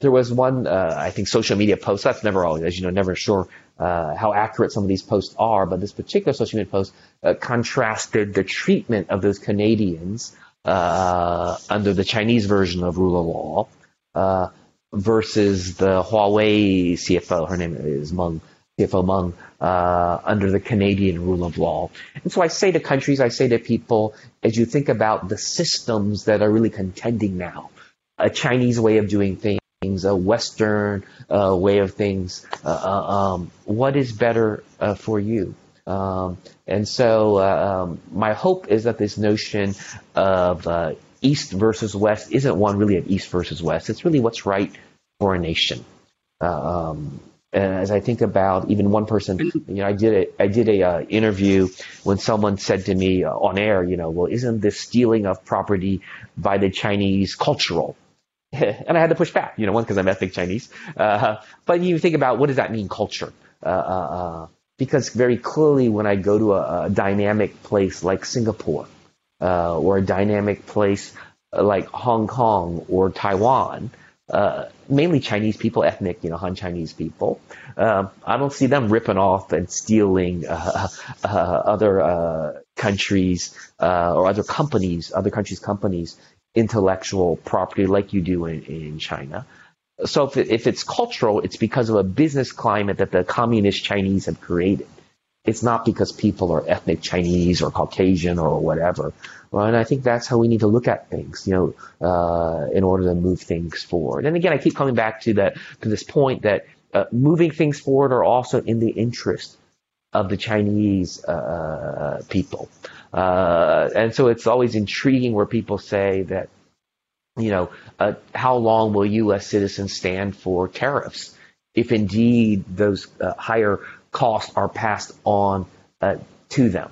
S4: there was one, I think, social media post. That's never always, as you know, never sure uh, how accurate some of these posts are, but this particular social media post uh, contrasted the treatment of those Canadians uh, under the Chinese version of rule of law uh, versus the Huawei CFO, her name is Meng, CFO Meng, uh, under the Canadian rule of law. And so I say to countries, I say to people, as you think about the systems that are really contending now, a Chinese way of doing things, things, a Western uh, way of things. Uh, uh, um, what is better uh, for you? Um, and so um, my hope is that this notion of uh, East versus West isn't one really of East versus West. It's really what's right for a nation. Um, as I think about even one person, you know, I did a I did a uh, interview when someone said to me uh, on air, you know, well, isn't this stealing of property by the Chinese cultural? <laughs> and I had to push back, you know, one because I'm ethnic Chinese. Uh, but you think about what does that mean, culture? Uh, uh, uh because very clearly, when I go to a, a dynamic place like Singapore uh, or a dynamic place like Hong Kong or Taiwan, uh, mainly Chinese people, ethnic, you know, Han Chinese people. Um, I don't see them ripping off and stealing uh, uh, other uh, countries uh, or other companies, other countries' companies' intellectual property like you do in, in China. So if, if it's cultural, it's because of a business climate that the communist Chinese have created. It's not because people are ethnic Chinese or Caucasian or whatever. Well, and I think that's how we need to look at things, you know, uh, in order to move things forward. And again, I keep coming back to that to this point that uh, moving things forward are also in the interest of the Chinese uh, people. Uh, and so it's always intriguing where people say that, you know, uh, how long will U.S. citizens stand for tariffs if indeed those uh, higher costs are passed on uh, to them.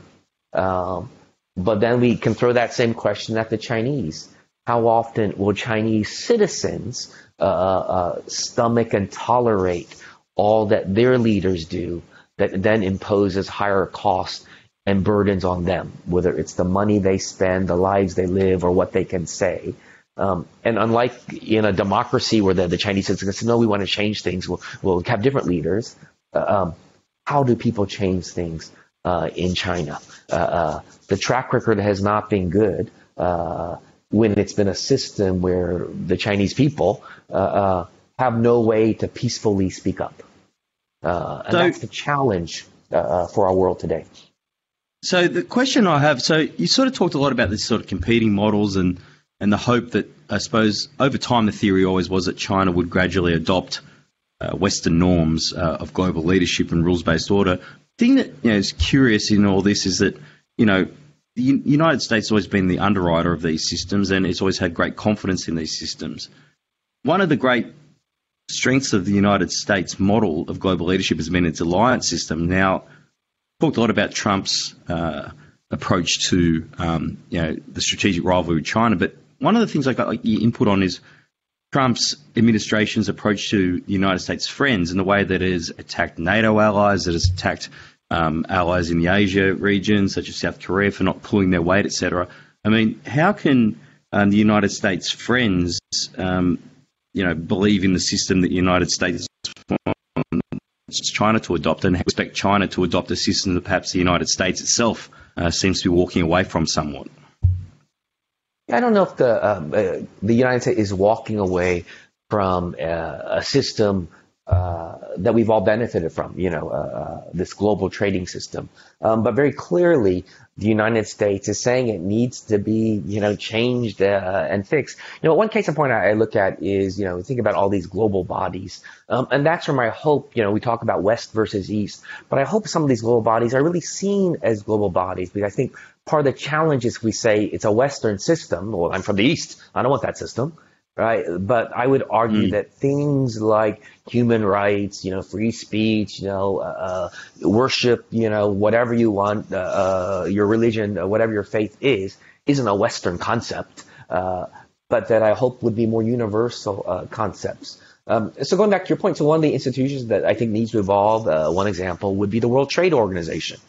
S4: Um, but then we can throw that same question at the Chinese. How often will Chinese citizens uh, uh, stomach and tolerate all that their leaders do that then imposes higher costs and burdens on them, whether it's the money they spend, the lives they live, or what they can say? Um, and unlike in a democracy where the, the Chinese citizens say, no, we want to change things, we'll, we'll have different leaders. Uh, um, how do people change things uh, in China? Uh, uh, the track record has not been good uh, when it's been a system where the Chinese people uh, have no way to peacefully speak up. and so, that's the challenge for our world today.
S3: So the question I have, so you sort of talked a lot about this sort of competing models and and the hope that I suppose over time the theory always was that China would gradually adopt uh, Western norms uh, of global leadership and rules based order. Thing that you know, is curious in all this is that you know the United States has always been the underwriter of these systems and it's always had great confidence in these systems. One of the great strengths of the United States model of global leadership has been its alliance system. Now, talked a lot about Trump's uh, approach to um, you know the strategic rivalry with China, but one of the things I got like, your input on is Trump's administration's approach to the United States friends and the way that it has attacked NATO allies, that has attacked um, allies in the Asia region, such as South Korea, for not pulling their weight, etc. I mean, how can um, the United States friends, um, you know, believe in the system that the United States China to adopt, and expect China to adopt a system that perhaps the United States itself uh, seems to be walking away from somewhat?
S4: I don't know if the um, uh, the United States is walking away from uh, a system uh, that we've all benefited from, you know, uh, uh, this global trading system. Um, but very clearly, the United States is saying it needs to be, you know, changed uh, and fixed. You know, one case in point I look at is, you know, think about all these global bodies, um, and that's where my hope. You know, we talk about West versus East, but I hope some of these global bodies are really seen as global bodies because I think part of the challenge is we say it's a Western system. Well, I'm from the East. I don't want that system. Right. But I would argue mm. that things like human rights, you know, free speech, you know, uh, uh worship, you know, whatever you want, uh, uh, your religion, uh, whatever your faith is, isn't a Western concept, uh, but that I hope would be more universal concepts. Um, so going back to your point, so one of the institutions that I think needs to evolve, one example would be the World Trade Organization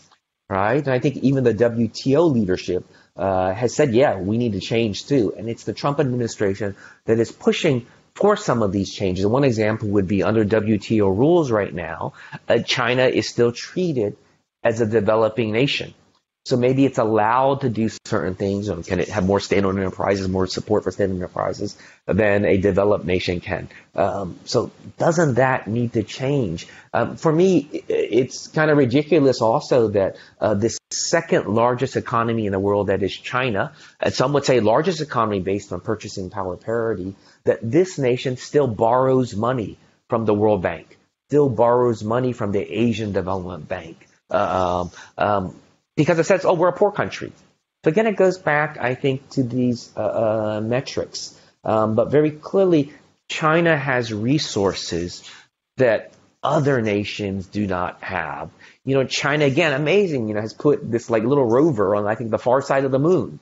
S4: right? And I think even the WTO leadership uh, has said, yeah, we need to change too. And it's the Trump administration that is pushing for some of these changes. One example would be under WTO rules right now, uh, China is still treated as a developing nation. So maybe it's allowed to do certain things. Can it have more state-owned enterprises, more support for state-owned enterprises than a developed nation can? Um, so doesn't that need to change? Um, for me, it's kind of ridiculous also that uh, this second largest economy in the world, that is China, and some would say largest economy based on purchasing power parity, that this nation still borrows money from the World Bank, still borrows money from the Asian Development Bank. Uh, um, um because it says, oh, we're a poor country. So again, it goes back, I think, to these uh, uh, metrics. Um, but very clearly, China has resources that other nations do not have. You know, China, again, amazing, you know, has put this like little rover on, I think, the far side of the moon.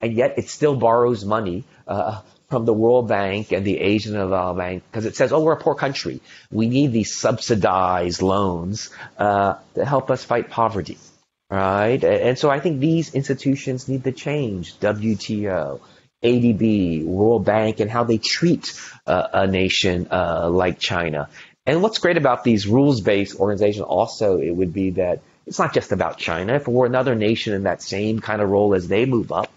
S4: And yet it still borrows money uh, from the World Bank and the Asian Development Bank because it says, oh, we're a poor country. We need these subsidized loans uh, to help us fight poverty right? And so I think these institutions need to change. WTO, ADB, World Bank, and how they treat uh, a nation uh, like China. And what's great about these rules-based organizations also, it would be that it's not just about China. If we're another nation in that same kind of role as they move up,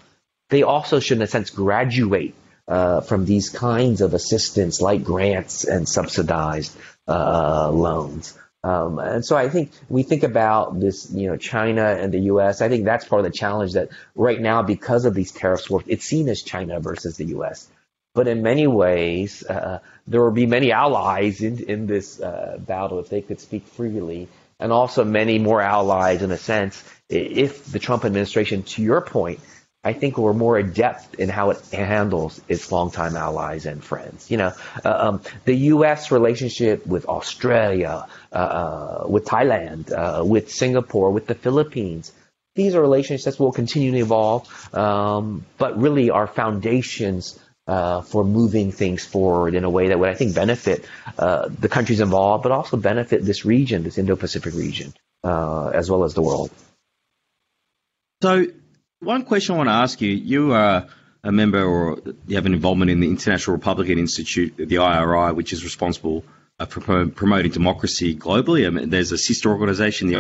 S4: they also should, in a sense, graduate uh, from these kinds of assistance like grants and subsidized uh, loans. Um, and so I think we think about this, you know, China and the U.S. I think that's part of the challenge that right now, because of these tariffs, it's seen as China versus the U.S. But in many ways, uh, there will be many allies in, in this uh, battle if they could speak freely, and also many more allies in a sense if the Trump administration, to your point, I think we're more adept in how it handles its longtime allies and friends. You know, uh, um, the U.S. relationship with Australia, with Thailand, uh, with Singapore, with the Philippines. These are relationships that will continue to evolve, um, but really are foundations uh, for moving things forward in a way that would, I think, benefit uh, the countries involved, but also benefit this region, this Indo-Pacific region, as well as the world.
S3: So one question I want to ask you: You are a member, or you have an involvement in the International Republican Institute, the IRI, which is responsible uh, for promoting democracy globally. I mean, there's a sister organisation, the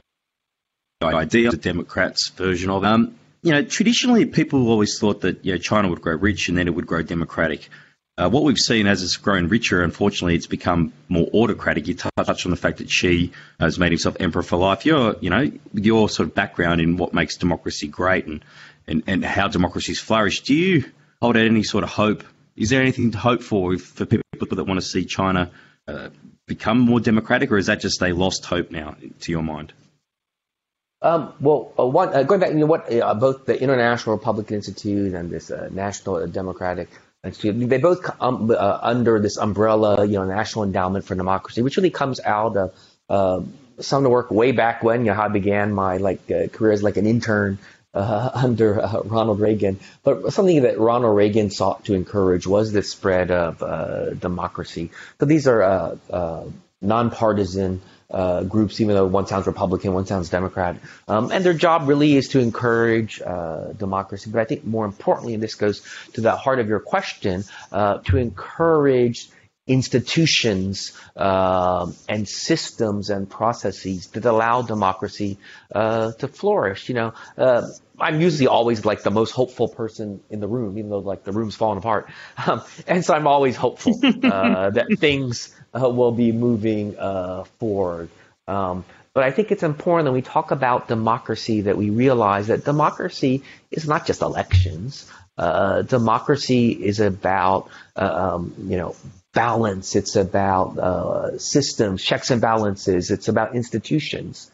S3: idea, the Democrats' version of. Um, you know, traditionally people always thought that you know, China would grow rich and then it would grow democratic. Uh, what we've seen as it's grown richer, unfortunately, it's become more autocratic. You touch on the fact that Xi has made himself emperor for life. You're, you know, your sort of background in what makes democracy great and, and, and how democracies flourish, do you hold out any sort of hope? Is there anything to hope for for people that want to see China uh, become more democratic, or is that just a lost hope now, to your mind?
S4: Um, well, uh, one, uh, going back, you know what, uh, both the International Republican Institute and this uh, National Democratic Institute, they both come uh, under this umbrella, you know, National Endowment for Democracy, which really comes out of some of the work way back when, you know, how I began my like career as like an intern uh, <laughs> under uh, Ronald Reagan. But something that Ronald Reagan sought to encourage was the spread of uh, democracy. So these are nonpartisan uh, groups, even though one sounds Republican, one sounds Democrat. Um, and their job really is to encourage uh, democracy. But I think more importantly, and this goes to the heart of your question, uh, to encourage institutions um, and systems and processes that allow democracy uh, to flourish. You know, uh, I'm usually always like the most hopeful person in the room, even though like the room's falling apart. <laughs> Um, and so I'm always hopeful uh, <laughs> that things uh, will be moving uh, forward. Um, but I think it's important that we talk about democracy that we realize that democracy is not just elections. Uh, democracy is about, uh, um, you know, balance. It's about uh, systems, checks and balances. It's about institutions.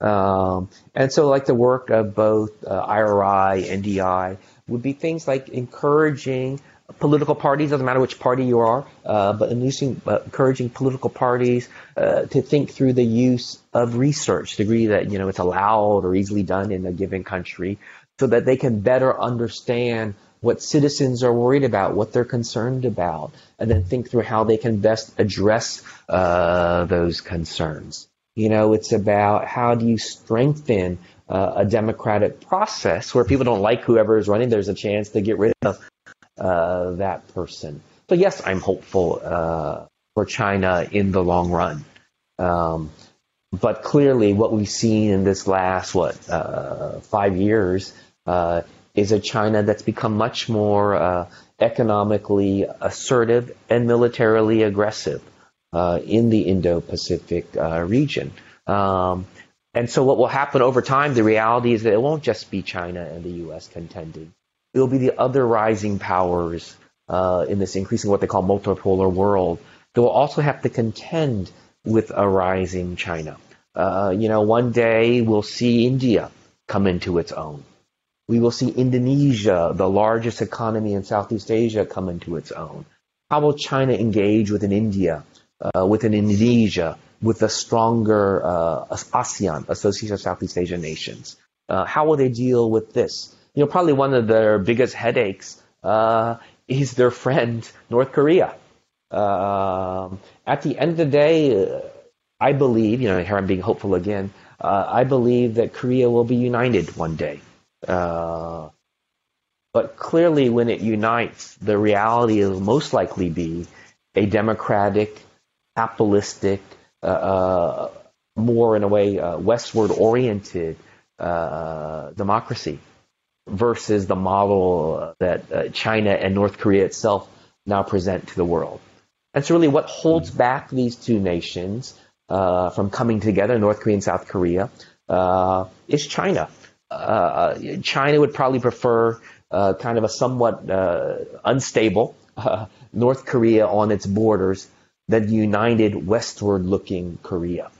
S4: Um, and so, like the work of both uh, IRI, NDI, would be things like encouraging political parties, doesn't matter which party you are, uh, but encouraging, uh, encouraging political parties uh, to think through the use of research, degree that you know it's allowed or easily done in a given country, so that they can better understand what citizens are worried about, what they're concerned about, and then think through how they can best address uh, those concerns. You know, it's about how do you strengthen uh, a democratic process where people don't like whoever is running. There's a chance to get rid of uh, that person. So yes, I'm hopeful uh, for China in the long run. Um, but clearly, what we've seen in this last what uh, five years uh, is a China that's become much more uh, economically assertive and militarily aggressive uh, in the Indo-Pacific region. Um, and so, what will happen over time? The reality is that it won't just be China and the U.S. contending it will be the other rising powers uh, in this increasing what they call multipolar world that will also have to contend with a rising China. Uh, you know, one day we'll see India come into its own. We will see Indonesia, the largest economy in Southeast Asia, come into its own. How will China engage with an India, uh, with an Indonesia, with a stronger uh, ASEAN, Association of Southeast Asian Nations? Uh, how will they deal with this? you know, probably one of their biggest headaches uh, is their friend North Korea. Uh, at the end of the day, I believe, you know, here I'm being hopeful again. Uh, I believe that Korea will be united one day. Uh, But clearly, when it unites, the reality will most likely be a democratic, capitalistic, uh, uh, more in a way uh, westward oriented uh, democracy versus the model that uh, China and North Korea itself now present to the world. And so, really what holds back these two nations uh, from coming together, North Korea and South Korea, uh, is China. Uh, China would probably prefer uh, kind of a somewhat uh, unstable North Korea on its borders than united westward-looking Korea.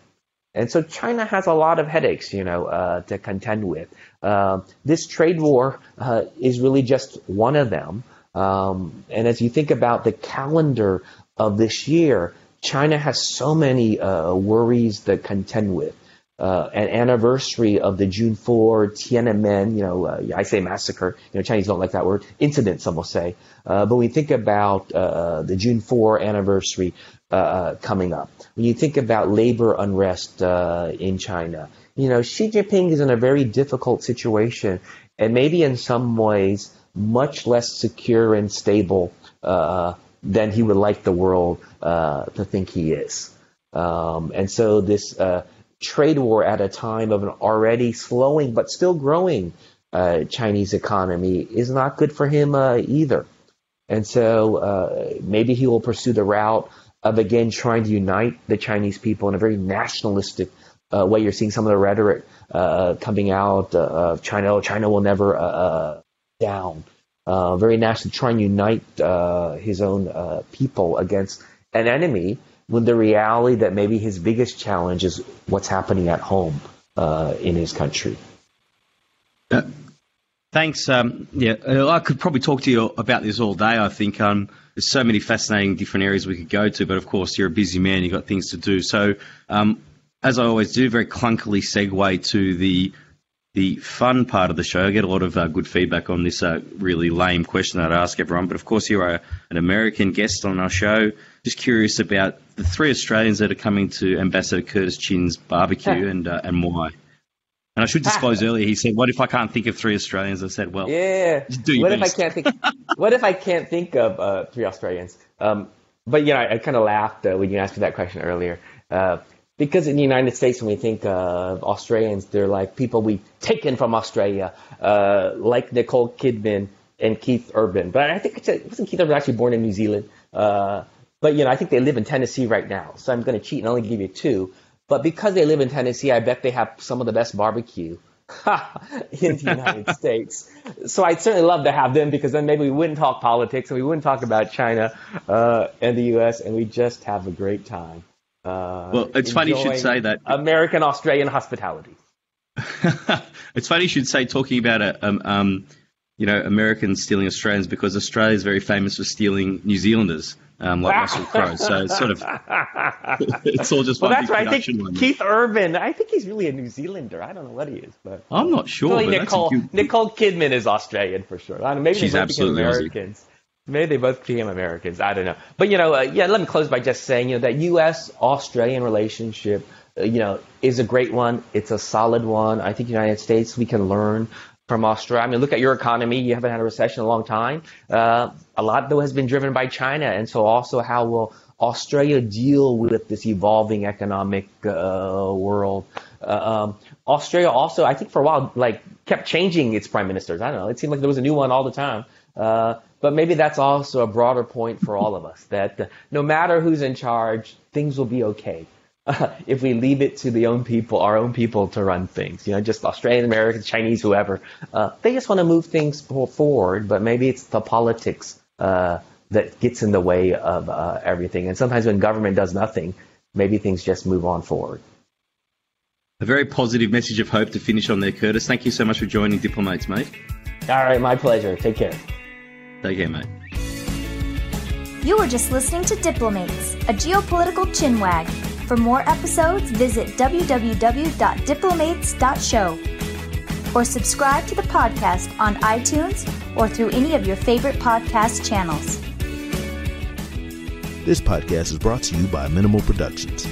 S4: And so China has a lot of headaches, you know, uh, to contend with. Uh, this trade war uh, is really just one of them. Um, and as you think about the calendar of this year, China has so many worries to contend with. Uh, an anniversary of the June 4 Tiananmen, you know, uh, I say massacre, you know, Chinese don't like that word, incident, some will say. Uh, but when you think about uh, the June 4 anniversary uh, coming up, when you think about labor unrest in China, you know, Xi Jinping is in a very difficult situation and maybe in some ways much less secure and stable than he would like the world uh, to think he is. Um, and so this uh, trade war at a time of an already slowing but still growing uh, Chinese economy is not good for him uh, either. And so uh, maybe he will pursue the route of again trying to unite the Chinese people in a very nationalistic uh, way. You're seeing some of the rhetoric coming out of China. Oh, China will never down uh, very national, try and unite uh, his own uh, people against an enemy when the reality that maybe his biggest challenge is what's happening at home uh, in his country.
S3: Uh, thanks. Um, yeah, I could probably talk to you about this all day. I think um, there's so many fascinating different areas we could go to, but of course you're a busy man. You've got things to do. So, um, as I always do, very clunkily segue to the the fun part of the show. I get a lot of uh, good feedback on this uh, really lame question that I ask everyone. But of course, you are an American guest on our show. Just curious about the three Australians that are coming to Ambassador Curtis Chin's barbecue and uh, and why. And I should disclose <laughs> earlier, he said, "What if I can't think of three Australians?" I said, "Well,
S4: yeah. what best. if I can't think? <laughs> what if I can't think of uh, three Australians?" Um, but you know, I, I kind of laughed uh, when you asked me that question earlier. Uh, because in the United States, when we think of Australians, they're like people we've taken from Australia, uh, like Nicole Kidman and Keith Urban. But I think it wasn't Keith Urban actually born in New Zealand. But you know, I think they live in Tennessee right now. So I'm going to cheat and only give you two. But because they live in Tennessee, I bet they have some of the best barbecue <laughs> in the United <laughs> States. So I'd certainly love to have them because then maybe we wouldn't talk politics and we wouldn't talk about China uh, and the U.S. and we just have a great time.
S3: Uh, well, it's funny you should say that.
S4: American Australian hospitality. <laughs>
S3: it's funny you should say talking about a, um, um, you know, Americans stealing Australians because Australia is very famous for stealing New Zealanders, um, like Russell <laughs> Crowe. So it's sort of, <laughs> it's all just
S4: well,
S3: that's
S4: right. I think Keith Urban. I think he's really a New Zealander. I don't know what he is, but
S3: I'm not sure.
S4: Nicole, Nicole Kidman is Australian for sure. I don't know, maybe
S3: she's absolutely
S4: Americans. Aussie. Maybe they both became Americans. I don't know. But, you know, uh, yeah, let me close by just saying, you know, that U.S. Australian relationship, uh, you know, is a great one. It's a solid one. I think United States, we can learn from Australia. I mean, look at your economy. You haven't had a recession in a long time. Uh, a lot, though, has been driven by China. And so also how will Australia deal with this evolving economic uh, world? Uh, um, Australia also, I think for a while, like kept changing its prime ministers. I don't know. It seemed like there was a new one all the time. Uh, but maybe that's also a broader point for all of us that uh, no matter who's in charge, things will be okay. Uh, <laughs> if we leave it to the own people, our own people to run things, you know, just Australian Americans, Chinese, whoever, uh, they just want to move things forward, but maybe it's the politics uh, that gets in the way of uh, everything. And sometimes when government does nothing, maybe things just move on forward.
S3: A very positive message of hope to finish on there, Curtis. Thank you so much for joining Diplomates, mate.
S4: All right, my pleasure. Take care.
S3: Take care, mate.
S2: You were just listening to Diplomates, a geopolitical chinwag. For more episodes, visit www.diplomates.show or subscribe to the podcast on iTunes or through any of your favorite podcast channels.
S1: This podcast is brought to you by Minimal Productions.